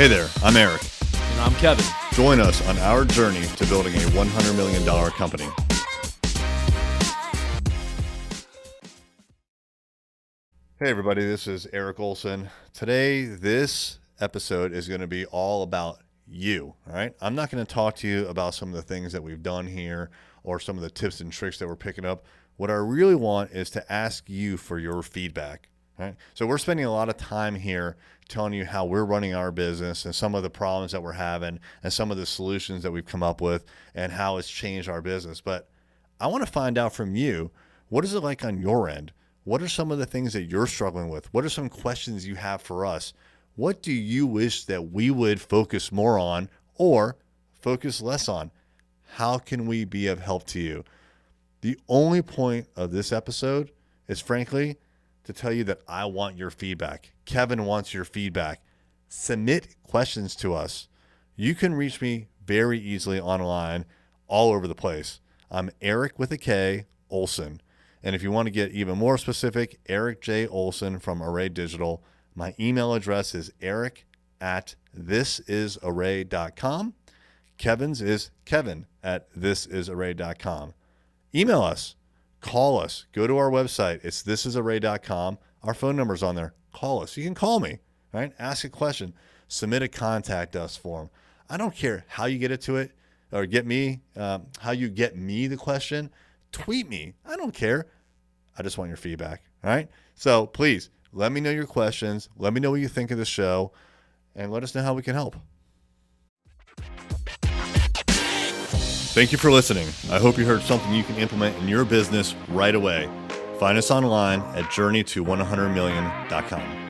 Hey there, I'm Erik. And I'm Kevin. Join us on our journey to building a $100 million company. Hey, everybody, this is Erik Olson. Today, this episode is going to be all about you. All right. I'm not going to talk to you about some of the things that we've done here or some of the tips and tricks that we're picking up. What I really want is to ask you for your feedback. Right? So we're spending a lot of time here telling you how we're running our business and some of the problems that we're having and some of the solutions that we've come up with and how it's changed our business. But I want to find out from you what is it like on your end? What are some of the things that you're struggling with? What are some questions you have for us? What do you wish that we would focus more on or focus less on? How can we be of help to you? The only point of this episode is frankly to tell you that I want your feedback. Kevin wants your feedback. Submit questions to us. You can reach me very easily online all over the place. I'm Erik with a K Olson. And if you want to get even more specific, Erik J. Olson from Array Digital. My email address is eric at thisisarray.com. Kevin's is kevin at thisisarray.com. Email us call us. Go to our website. It's thisisarray.com. Our phone number's on there. Call us. You can call me, right? Ask a question. Submit a contact us form. I don't care how you get it to it or get me, um, how you get me the question. Tweet me. I don't care. I just want your feedback. All right. So please let me know your questions. Let me know what you think of the show and let us know how we can help. Thank you for listening. I hope you heard something you can implement in your business right away. Find us online at journeyto100million.com.